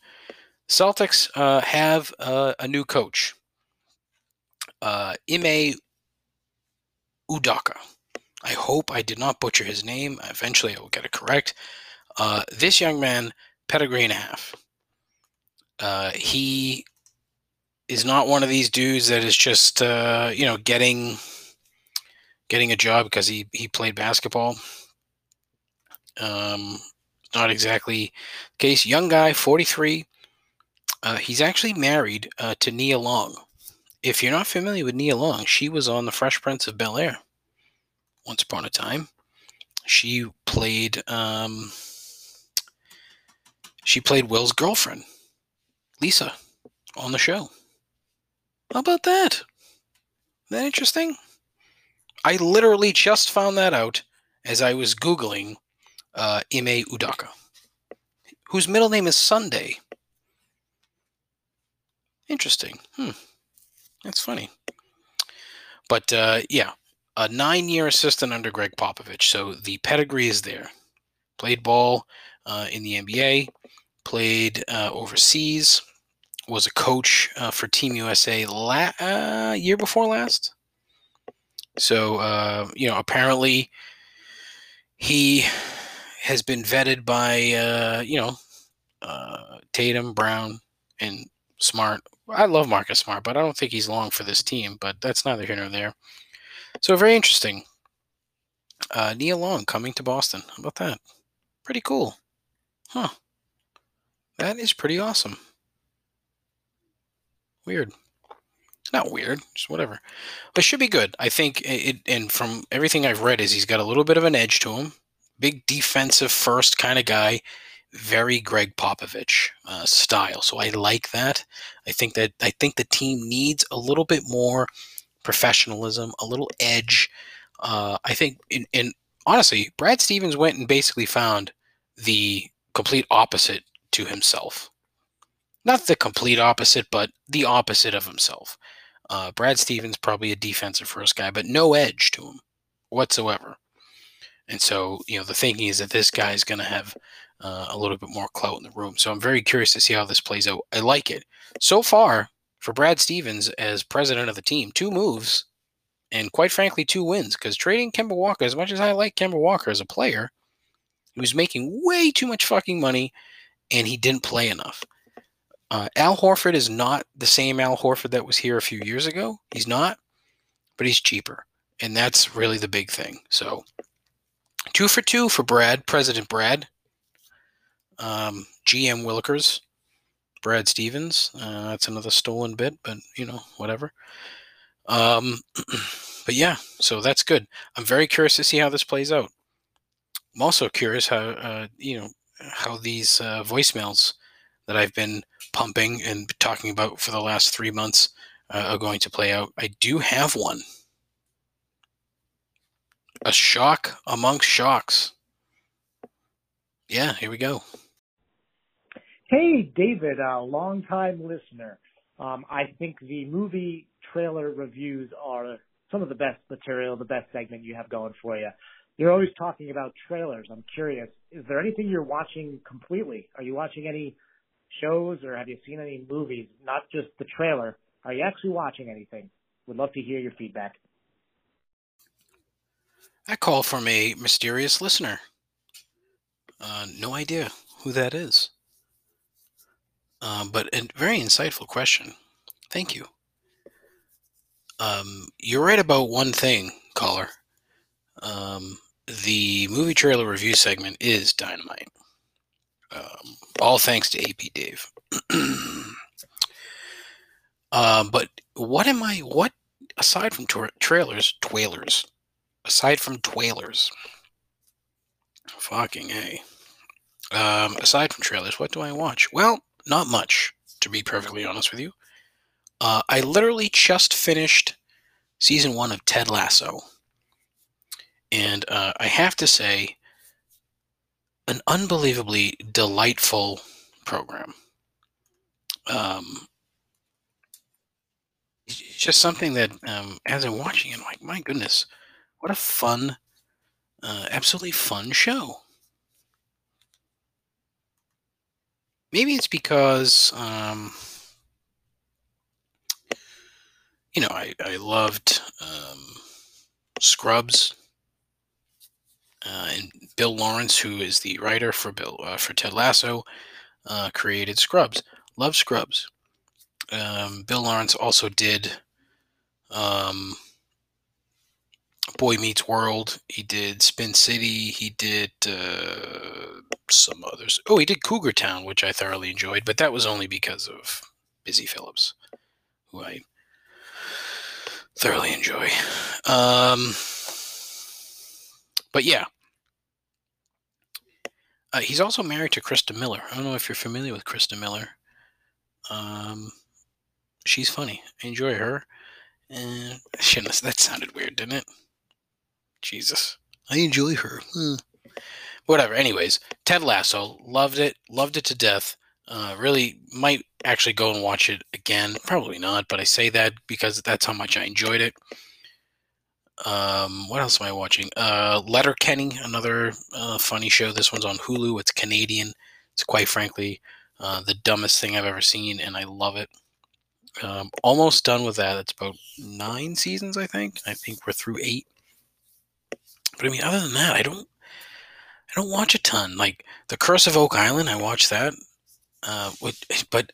Celtics uh, have uh, a new coach. uh, Ime Udaka. I hope I did not butcher his name. Eventually, I will get it correct. Uh, this young man, pedigree and a half. Uh, he is not one of these dudes that is just uh, you know getting getting a job because he he played basketball. Um, not exactly the case. Young guy, 43. Uh, he's actually married uh, to Nia Long. If you're not familiar with Nia Long, she was on The Fresh Prince of Bel Air once upon a time. She played um, she played Will's girlfriend, Lisa, on the show. How about that? Isn't that interesting? I literally just found that out as I was Googling uh, Ime Udaka, whose middle name is Sunday. Interesting. Hmm. That's funny. But uh, yeah, a nine year assistant under Gregg Popovich. So the pedigree is there. Played ball uh, in the NBA, played uh, overseas, was a coach uh, for Team USA la- uh, year before last. So, uh, you know, apparently he has been vetted by, uh, you know, Tatum, Brown, and Smart. I love Marcus Smart, but I don't think he's long for this team, but that's neither here nor there. So, very interesting. Uh, Nia Long coming to Boston. How about that? Pretty cool. Huh. That is pretty awesome. Weird. Not weird, just whatever. But should be good. I think it, and from everything I've read, is he's got a little bit of an edge to him. Big defensive first kind of guy. Very Gregg Popovich uh, style. So I like that. I think that I think the team needs a little bit more professionalism, a little edge. Uh, I think, in, in honestly, Brad Stevens went and basically found the complete opposite to himself. Not the complete opposite, but the opposite of himself. Uh, Brad Stevens probably a defensive first guy, but no edge to him whatsoever. And so, you know, the thinking is that this guy is going to have uh, a little bit more clout in the room. So I'm very curious to see how this plays out. I like it. So far, for Brad Stevens as president of the team, two moves and quite frankly, two wins. Because trading Kemba Walker, as much as I like Kemba Walker as a player, he was making way too much fucking money and he didn't play enough. Uh, Al Horford is not the same Al Horford that was here a few years ago. He's not, but he's cheaper. And that's really the big thing. So, two for two for Brad, President Brad, um, GM Willikers, Brad Stevens. Uh, that's another stolen bit, but you know, whatever. Um, but yeah, so that's good. I'm very curious to see how this plays out. I'm also curious how, uh, you know, how these uh, voicemails that I've been pumping and talking about for the last three months uh, are going to play out. I do have one. A shock amongst shocks. Yeah, here we go. Hey, David, a longtime listener. Um, I think the movie trailer reviews are some of the best material, the best segment you have going for you. You're always talking about trailers. I'm curious, is there anything you're watching completely? Are you watching any shows or have you seen any movies? Not just the trailer. Are you actually watching anything? Would love to hear your feedback. I call from a mysterious listener. Uh, no idea who that is. Um, but a very insightful question. Thank you. Um, you're right about one thing, caller. Um, the movie trailer review segment is dynamite. Um, all thanks to AP Dave. um, but what am I? What aside from tra- trailers, twailers, aside from twailers, fucking a. Um, aside from trailers, what do I watch? Well, not much, to be perfectly honest with you. Uh, I literally just finished season one of Ted Lasso, and uh, I have to say, an unbelievably delightful program. Um, just something that, um, as I'm watching it, I'm like, my goodness, what a fun, uh, absolutely fun show. Maybe it's because, um, you know, I, I loved um, Scrubs. Uh, and Bill Lawrence, who is the writer for Bill uh, for Ted Lasso, uh, created Scrubs. Love Scrubs. Um, Bill Lawrence also did um, Boy Meets World. He did Spin City. He did uh, some others. Oh, he did Cougar Town, which I thoroughly enjoyed, but that was only because of Busy Phillips, who I thoroughly enjoy. Um, but yeah. Uh, he's also married to Christa Miller. I don't know if you're familiar with Christa Miller. Um, she's funny. I enjoy her. And that sounded weird, didn't it? Jesus. I enjoy her. Hmm. Whatever. Anyways, Ted Lasso. Loved it. Loved it to death. Uh, really might actually go and watch it again. Probably not, but I say that because that's how much I enjoyed it. Um, what else am I watching? Uh, Letterkenny, another uh, funny show. This one's on Hulu. It's Canadian. It's quite frankly uh, the dumbest thing I've ever seen, and I love it. Um, almost done with that. It's about nine seasons, I think. I think we're through eight. But I mean, other than that, I don't, I don't watch a ton. Like The Curse of Oak Island, I watch that. Uh, but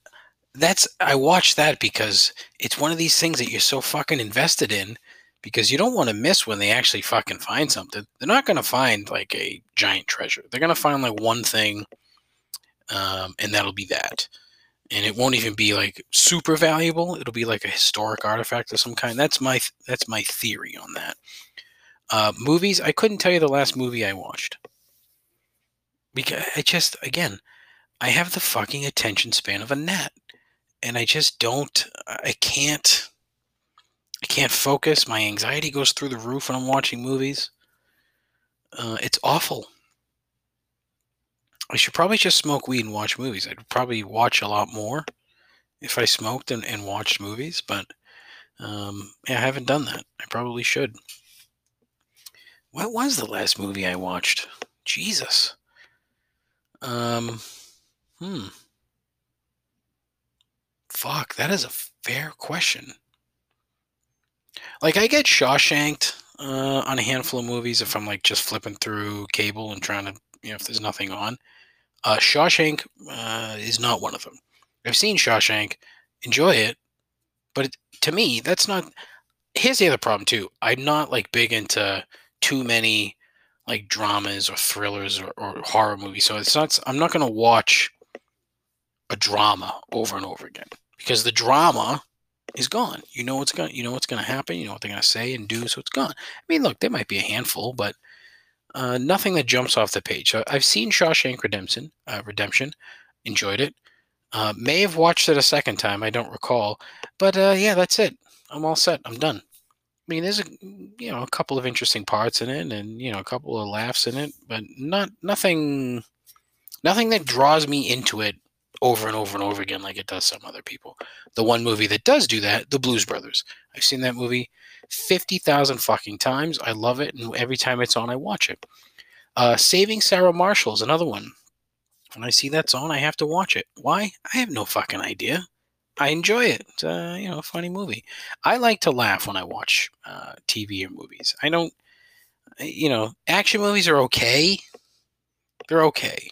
that's I watch that because it's one of these things that you're so fucking invested in because you don't want to miss when they actually fucking find something. They're not going to find like a giant treasure. They're going to find like one thing, um, and that'll be that and it won't even be like super valuable. It'll be like a historic artifact of some kind. That's my that's my theory on that. Uh, movies, I couldn't tell you the last movie I watched because I just again, I have the fucking attention span of a gnat, and I just don't. I can't. I can't focus. My anxiety goes through the roof when I'm watching movies. Uh, it's awful. I should probably just smoke weed and watch movies. I'd probably watch a lot more if I smoked and, and watched movies, but um, yeah, I haven't done that. I probably should. What was the last movie I watched? Jesus. Um, hmm. Fuck, that is a fair question. Like, I get Shawshanked uh, on a handful of movies if I'm like just flipping through cable and trying to, you know, if there's nothing on. Uh, Shawshank uh, is not one of them. I've seen Shawshank, enjoy it, but it, to me, that's not. Here's the other problem too. I'm not like big into too many like dramas or thrillers or, or horror movies. So it's not. I'm not going to watch a drama over and over again because the drama is gone. You know what's going. You know what's going to happen. You know what they're going to say and do. So it's gone. I mean, look, there might be a handful, but uh, nothing that jumps off the page. So I've seen Shawshank Redemption. Uh, Redemption, enjoyed it. Uh, may have watched it a second time. I don't recall, but uh, yeah, that's it. I'm all set. I'm done. I mean, there's a you know a couple of interesting parts in it, and you know a couple of laughs in it, but not nothing, nothing that draws me into it over and over and over again like it does some other people. The one movie that does do that, The Blues Brothers. I've seen that movie 50,000 fucking times. I love it. And every time it's on, I watch it. Uh, Saving Sarah Marshall is another one. When I see that's on, I have to watch it. Why? I have no fucking idea. I enjoy it. It's uh, you know, a funny movie. I like to laugh when I watch uh, TV or movies. I don't, you know, action movies are okay. They're okay.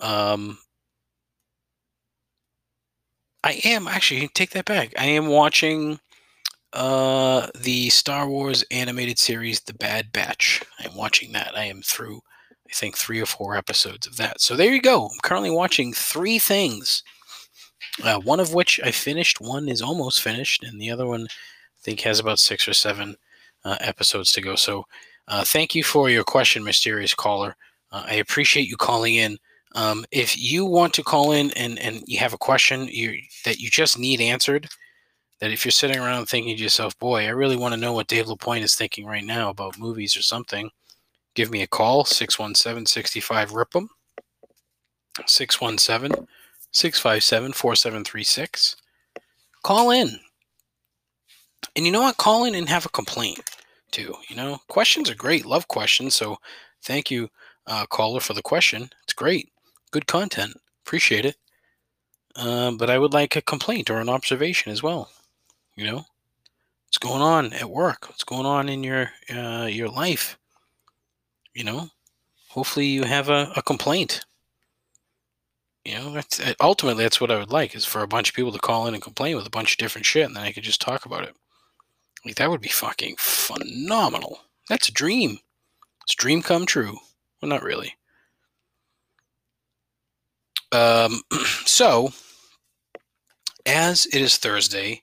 Um, I am actually take that back. I am watching uh, the Star Wars animated series, The Bad Batch. I'm watching that. I am through, I think, three or four episodes of that. So there you go. I'm currently watching three things. Uh, one of which I finished. One is almost finished, and the other one I think has about six or seven uh, episodes to go. So uh, thank you for your question, mysterious caller. Uh, I appreciate you calling in. Um, if you want to call in and, and you have a question you, that you just need answered, that if you're sitting around thinking to yourself, boy, I really want to know what Dave LaPointe is thinking right now about movies or something, give me a call, 617 65 RIP'em, 617 657 4736. Call in. And you know what? Call in and have a complaint too. You know, questions are great. Love questions. So thank you, uh, caller, for the question. It's great. Good content. Appreciate it. Uh, but I would like a complaint or an observation as well. You know, What's going on at work? What's going on in your uh, your life? You know, hopefully you have a, a complaint. You know, that's uh, ultimately that's what I would like is for a bunch of people to call in and complain with a bunch of different shit, and then I could just talk about it. Like that would be fucking phenomenal. That's a dream. It's a dream come true. Well, not really. Um, so, as it is Thursday,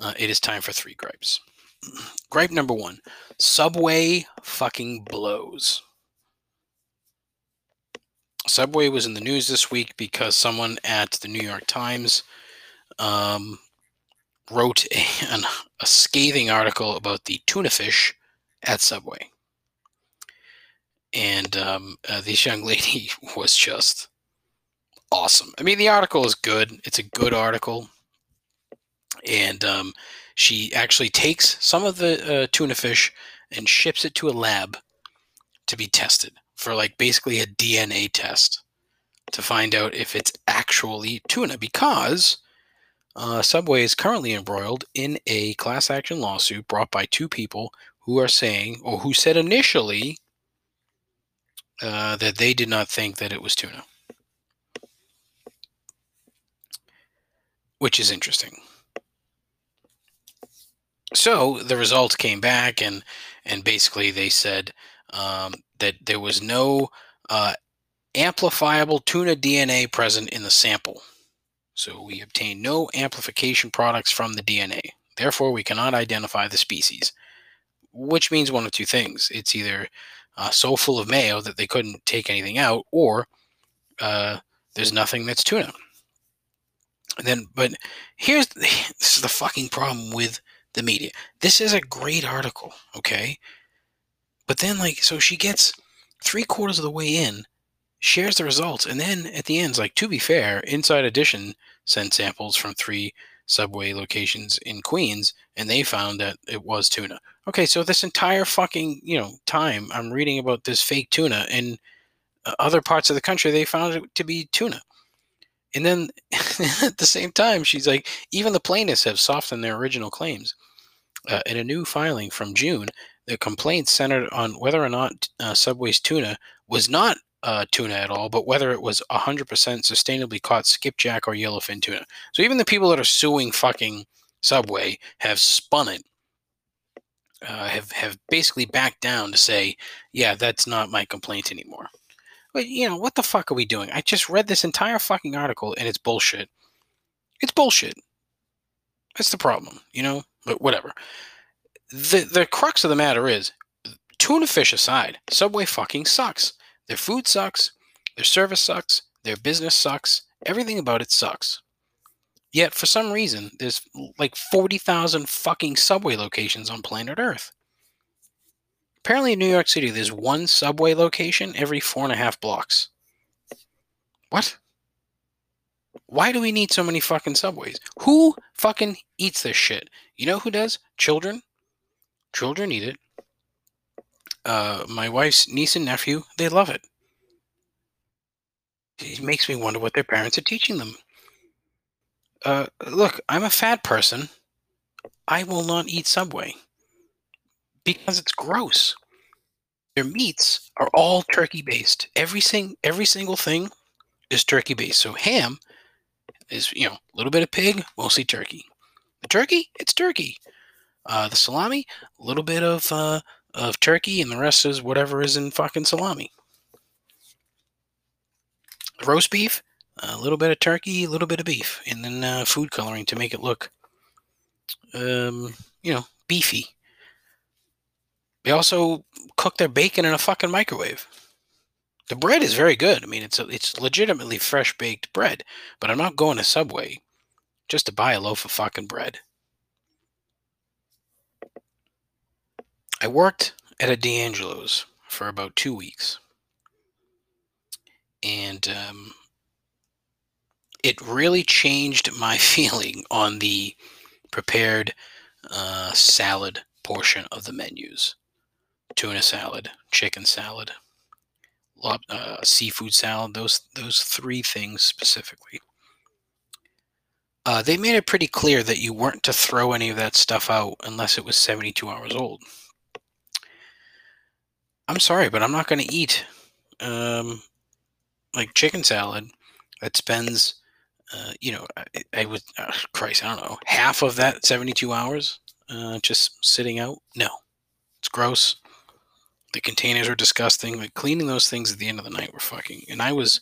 uh, it is time for three gripes. Gripe number one Subway fucking blows. Subway was in the news this week because someone at the New York Times um, wrote a, an, a scathing article about the tuna fish at Subway. And um, uh, this young lady was just awesome. I mean, the article is good. It's a good article, and um, she actually takes some of the uh, tuna fish and ships it to a lab to be tested for like basically a DNA test to find out if it's actually tuna because uh, Subway is currently embroiled in a class action lawsuit brought by two people who are saying, or who said initially, uh, that they did not think that it was tuna. which is interesting. So the results came back, and and basically they said um, that there was no uh, amplifiable tuna DNA present in the sample. So we obtained no amplification products from the DNA. Therefore, we cannot identify the species, which means one of two things. It's either uh, so full of mayo that they couldn't take anything out, or uh, there's nothing that's tuna. And then, but here's this is the fucking problem with the media. This is a great article, okay? But then, like, so she gets three quarters of the way in, shares the results, and then at the end, like, to be fair, Inside Edition sent samples from three subway locations in Queens, and they found that it was tuna. Okay, so this entire fucking you know time I'm reading about this fake tuna in uh, other parts of the country, they found it to be tuna. And then at the same time, she's like, even the plaintiffs have softened their original claims. Uh, in a new filing from June, the complaint centered on whether or not uh, Subway's tuna was not uh, tuna at all, but whether it was 100% sustainably caught skipjack or yellowfin tuna. So even the people that are suing fucking Subway have spun it, uh, have have basically backed down to say, yeah, that's not my complaint anymore. But you know, what the fuck are we doing? I just read this entire fucking article and it's bullshit. It's bullshit. That's the problem, you know? But whatever. The the crux of the matter is tuna fish aside, Subway fucking sucks. Their food sucks, their service sucks, their business sucks, everything about it sucks. Yet for some reason, there's like 40,000 fucking Subway locations on planet Earth. Apparently, in New York City, there's one subway location every four and a half blocks. What? Why do we need so many fucking subways? Who fucking eats this shit? You know who does? Children. Children eat it. Uh, my wife's niece and nephew, they love it. It makes me wonder what their parents are teaching them. Uh, look, I'm a fat person. I will not eat Subway because it's gross. Their meats are all turkey based. Every sing every single thing is turkey based. So ham is you know a little bit of pig, mostly turkey. The turkey, it's turkey. Uh, the salami, a little bit of uh, of turkey, and the rest is whatever is in fucking salami. Roast beef, a little bit of turkey, a little bit of beef, and then uh, food coloring to make it look, um, you know, beefy. They also cook their bacon in a fucking microwave. The bread is very good. I mean, it's a, it's legitimately fresh baked bread, but I'm not going to Subway just to buy a loaf of fucking bread. I worked at a D'Angelo's for about two weeks, and um, it really changed my feeling on the prepared uh, salad portion of the menus tuna salad, chicken salad, uh, seafood salad. Those those three things specifically. uh, they made it pretty clear that you weren't to throw any of that stuff out unless it was 72 hours old. I'm sorry, but I'm not going to eat um, like chicken salad that spends, uh, you know, I, I would, uh, Christ, I don't know, half of that 72 hours uh, just sitting out. No, it's gross. The containers are disgusting. Like cleaning those things at the end of the night were fucking. And I was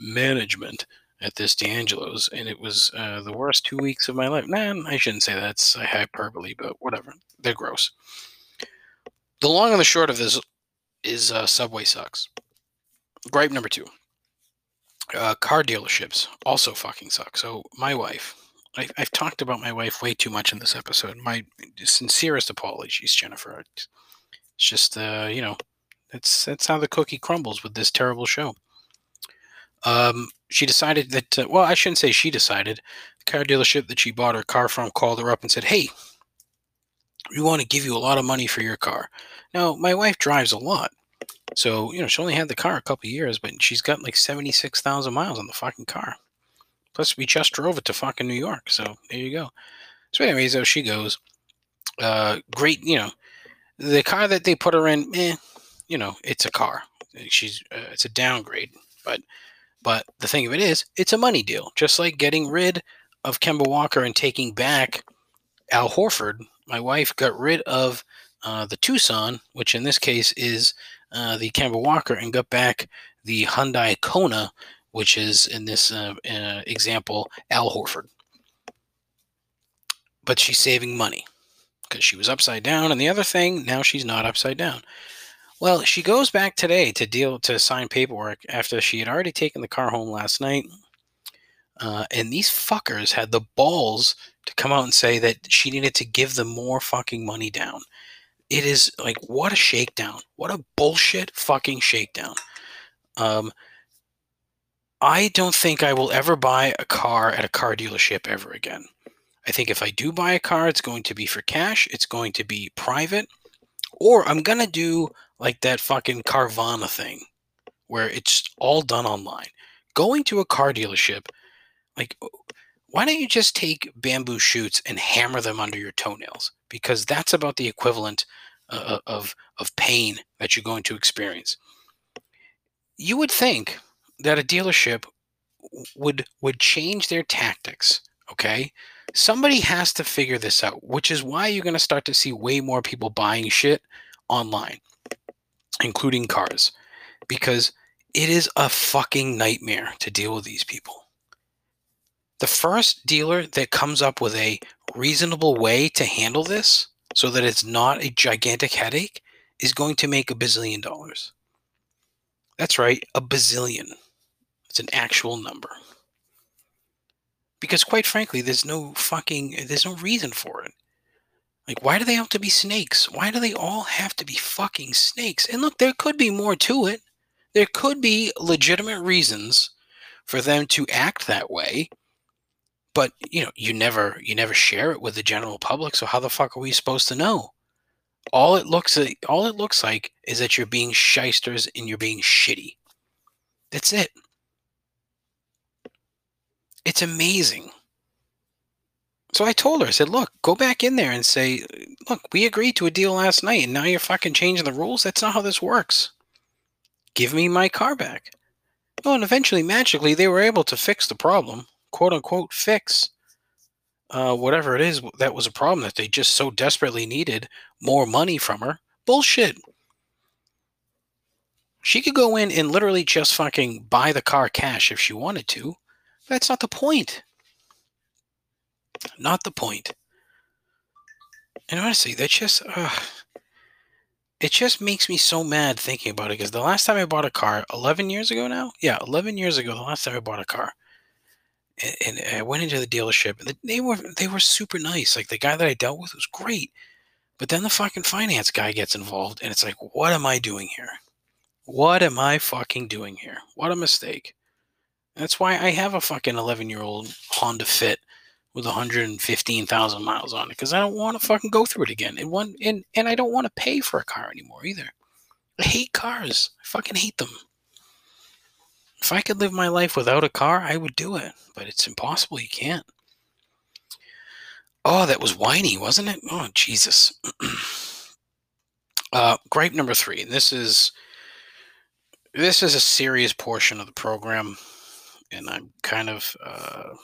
management at this D'Angelo's, and it was uh, the worst two weeks of my life. Nah, I shouldn't say that's hyperbole, but whatever. They're gross. The long and the short of this is uh, Subway sucks. Gripe number two. Uh, car dealerships also fucking suck. So my wife, I, have talked about my wife way too much in this episode. My sincerest apologies, Jennifer. It's just, uh, you know, that's that's how the cookie crumbles with this terrible show. Um, she decided that, uh, well, I shouldn't say she decided. The car dealership that she bought her car from called her up and said, hey, we want to give you a lot of money for your car. Now, my wife drives a lot. So, you know, she only had the car a couple years, but she's got like 76,000 miles on the fucking car. Plus, we just drove it to fucking New York. So, there you go. So, anyways, though, she goes. Uh, great, you know, the car that they put her in, eh, you know, it's a car. She's, uh, it's a downgrade. But, but the thing of it is, it's a money deal. Just like getting rid of Kemba Walker and taking back Al Horford, my wife got rid of uh, the Tucson, which in this case is uh, the Kemba Walker, and got back the Hyundai Kona, which is in this uh, uh, example Al Horford. But she's saving money because she was upside down, and the other thing, now she's not upside down. Well, she goes back today to deal to sign paperwork after she had already taken the car home last night. Uh, and these fuckers had the balls to come out and say that she needed to give them more fucking money down. It is like what a shakedown. What a bullshit fucking shakedown. Um I don't think I will ever buy a car at a car dealership ever again. I think if I do buy a car, it's going to be for cash, it's going to be private, or I'm going to do like that fucking Carvana thing where it's all done online. Going to a car dealership, like why don't you just take bamboo shoots and hammer them under your toenails? Because that's about the equivalent uh, of, of pain that you're going to experience. You would think that a dealership would would change their tactics, okay? Somebody has to figure this out, which is why you're going to start to see way more people buying shit online, including cars, because it is a fucking nightmare to deal with these people. The first dealer that comes up with a reasonable way to handle this so that it's not a gigantic headache is going to make a bazillion dollars. That's right, a bazillion. It's an actual number. Because quite frankly, there's no fucking there's no reason for it. Like why do they have to be snakes? Why do they all have to be fucking snakes? And look, there could be more to it. There could be legitimate reasons for them to act that way but you know you never you never share it with the general public so how the fuck are we supposed to know? All it looks like all it looks like is that you're being shysters and you're being shitty. That's it. It's amazing. So i told her i said look go back in there and say look we agreed to a deal last night and now you're fucking changing the rules? That's not how this works. Give me my car back. Oh and eventually magically they were able to fix the problem quote unquote fix uh, whatever it is that was a problem that they just so desperately needed more money from her. Bullshit. She could go in and literally just fucking buy the car cash if she wanted to. That's not the point. Not the point. And honestly, that just uh, it just makes me so mad thinking about it because the last time I bought a car, 11 years ago now? Yeah, 11 years ago, the last time I bought a car and, and I went into the dealership, and they were they were super nice. Like the guy that I dealt with was great, but then the fucking finance guy gets involved, and it's like, what am I doing here? What am I fucking doing here? What a mistake. That's why I have a fucking 11 year old Honda Fit with 115,000 miles on it because I don't want to fucking go through it again. And one and and I don't want to pay for a car anymore either. I hate cars. I fucking hate them. If I could live my life without a car, I would do it, but it's impossible. You can't. Oh, that was whiny, wasn't it? Oh, Jesus. uh, gripe number three. This is this is a serious portion of the program, and I'm kind of. Uh,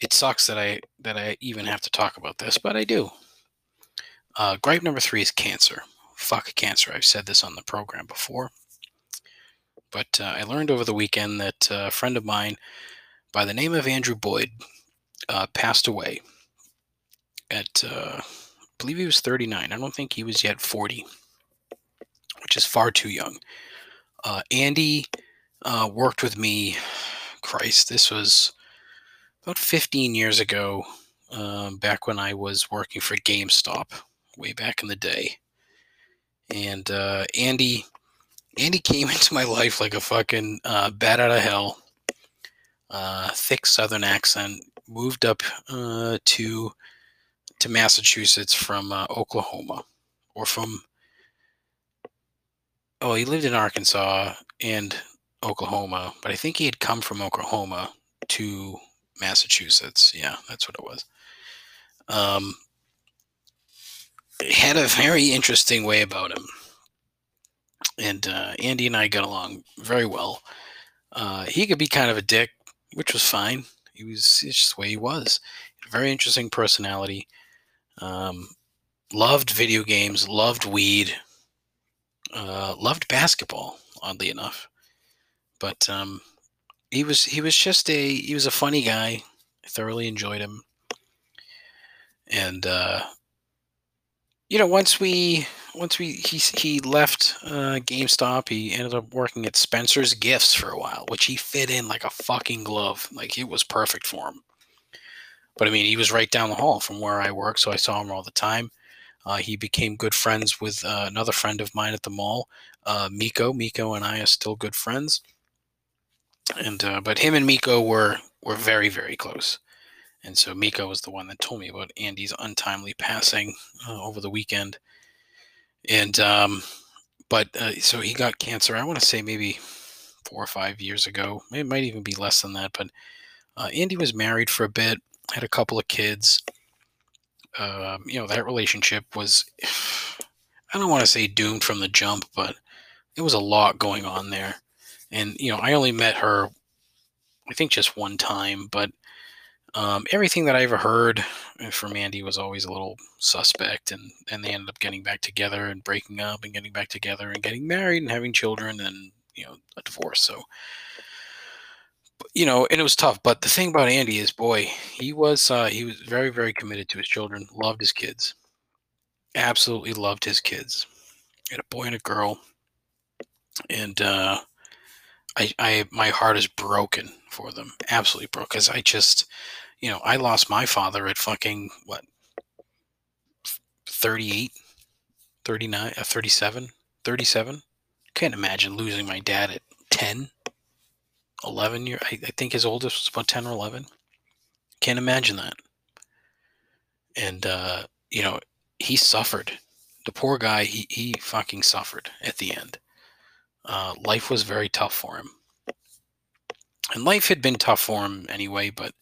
it sucks that I that I even have to talk about this, but I do. Uh, gripe number three is cancer. Fuck cancer. I've said this on the program before, but uh, I learned over the weekend that a friend of mine by the name of Andrew Boyd uh, passed away at, uh, I believe he was 39. I don't think he was yet 40, which is far too young. Andy worked with me, Christ, this was about 15 years ago, um, back when I was working for GameStop, way back in the day. And uh, Andy, Andy came into my life like a fucking uh, bat out of hell. Uh, thick Southern accent, moved up uh, to to Massachusetts from uh, Oklahoma, or from oh, he lived in Arkansas and Oklahoma, but I think he had come from Oklahoma to Massachusetts. Yeah, that's what it was. Um, had a very interesting way about him, and uh, Andy and I got along very well. Uh, he could be kind of a dick, which was fine. He was just the way he was. Very interesting personality. Um, loved video games. Loved weed. Uh, loved basketball. Oddly enough, but um, he was he was just a he was a funny guy. I thoroughly enjoyed him. And uh, you know, once we once we he he left uh, GameStop, he ended up working at Spencer's Gifts for a while, which he fit in like a fucking glove. Like it was perfect for him. But I mean, he was right down the hall from where I work, so I saw him all the time. Uh, he became good friends with uh, another friend of mine at the mall, uh, Miko. Miko and I are still good friends, and uh, but him and Miko were were very very close. And so Miko was the one that told me about Andy's untimely passing uh, over the weekend. And um, but uh, so he got cancer. I want to say maybe four or five years ago. It might even be less than that. But uh, Andy was married for a bit, had a couple of kids. Um, you know that relationship was. I don't want to say doomed from the jump, but there was a lot going on there. And you know, I only met her, I think, just one time, but um, everything that I ever heard uh, from Andy was always a little suspect, and and they ended up getting back together and breaking up and getting back together and getting married and having children and you know a divorce. So you know, and it was tough. But the thing about Andy is, boy, he was uh, he was very very committed to his children, loved his kids, absolutely loved his kids. He had a boy and a girl, and uh, I, I my heart is broken for them, absolutely broken. Because I just you know, I lost my father at fucking what 38, 39, uh, 37, 37. Can't imagine losing my dad at 10, 11 year. I, I think his oldest was about 10 or 11. Can't imagine that. And, uh, you know, he suffered. The poor guy, he, he fucking suffered at the end. Uh, life was very tough for him. And life had been tough for him anyway, but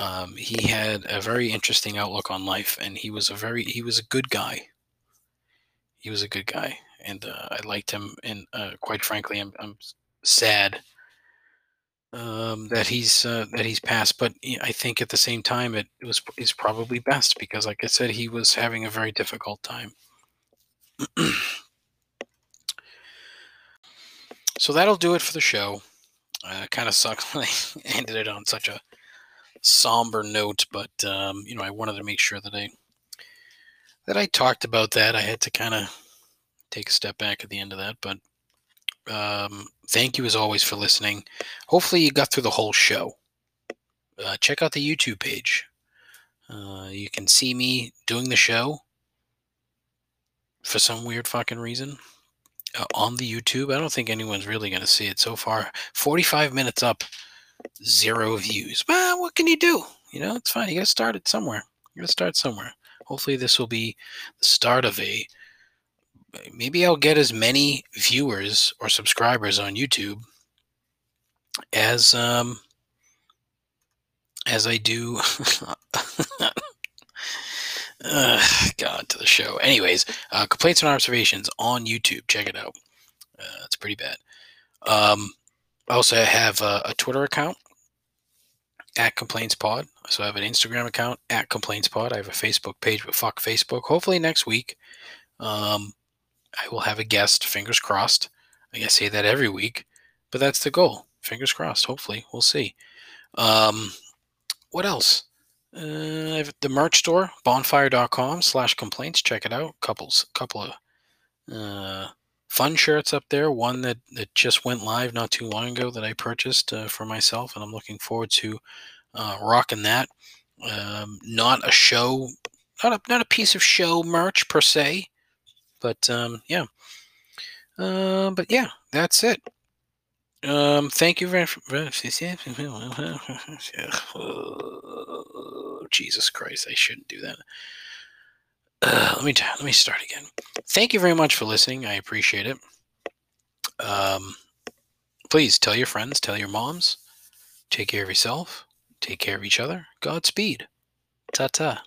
um, he had a very interesting outlook on life, and he was a very he was a good guy. He was a good guy, and uh, I liked him. And uh, quite frankly, I'm, I'm sad um, that he's uh, that he's passed. But I think at the same time, it was is probably best because, like I said, he was having a very difficult time. so that'll do it for the show. Uh, kind of sucks when I ended it on such a somber note, but um, you know, I wanted to make sure that I that I talked about that. I had to kind of take a step back at the end of that, but um, thank you as always for listening. Hopefully, you got through the whole show. Uh, check out the YouTube page. Uh, you can see me doing the show for some weird fucking reason uh, on the YouTube. I don't think anyone's really going to see it so far. 45 minutes up zero views. Well, what can you do? You know, it's fine. You got to start it somewhere. You got to start somewhere. Hopefully, this will be the start of a. Maybe I'll get as many viewers or subscribers on YouTube as um, as I do. uh, God, to the show. Anyways, uh, complaints and observations on YouTube. Check it out. Uh, it's pretty bad. Um, also I have a, a, Twitter account at Complaints Pod. So I have an Instagram account at Complaints Pod. I have a Facebook page, but fuck Facebook. Hopefully next week, um, I will have a guest. Fingers crossed. I say that every week, but that's the goal. Fingers crossed. Hopefully, we'll see. Um, what else? Uh, the merch store, bonfire.com slash complaints. Check it out. Couples, couple of uh, fun shirts up there. One that, that just went live not too long ago that I purchased uh, for myself, and I'm looking forward to uh, rocking that. Um, not a show, not a, not a piece of show merch per se, but um, yeah. Uh, but yeah, that's it. Um, thank you very much. Jesus Christ, I shouldn't do that. Uh, let me let me start again. Thank you very much for listening. I appreciate it. Um, please tell your friends, tell your moms. Take care of yourself. Take care of each other. Godspeed. Ta ta.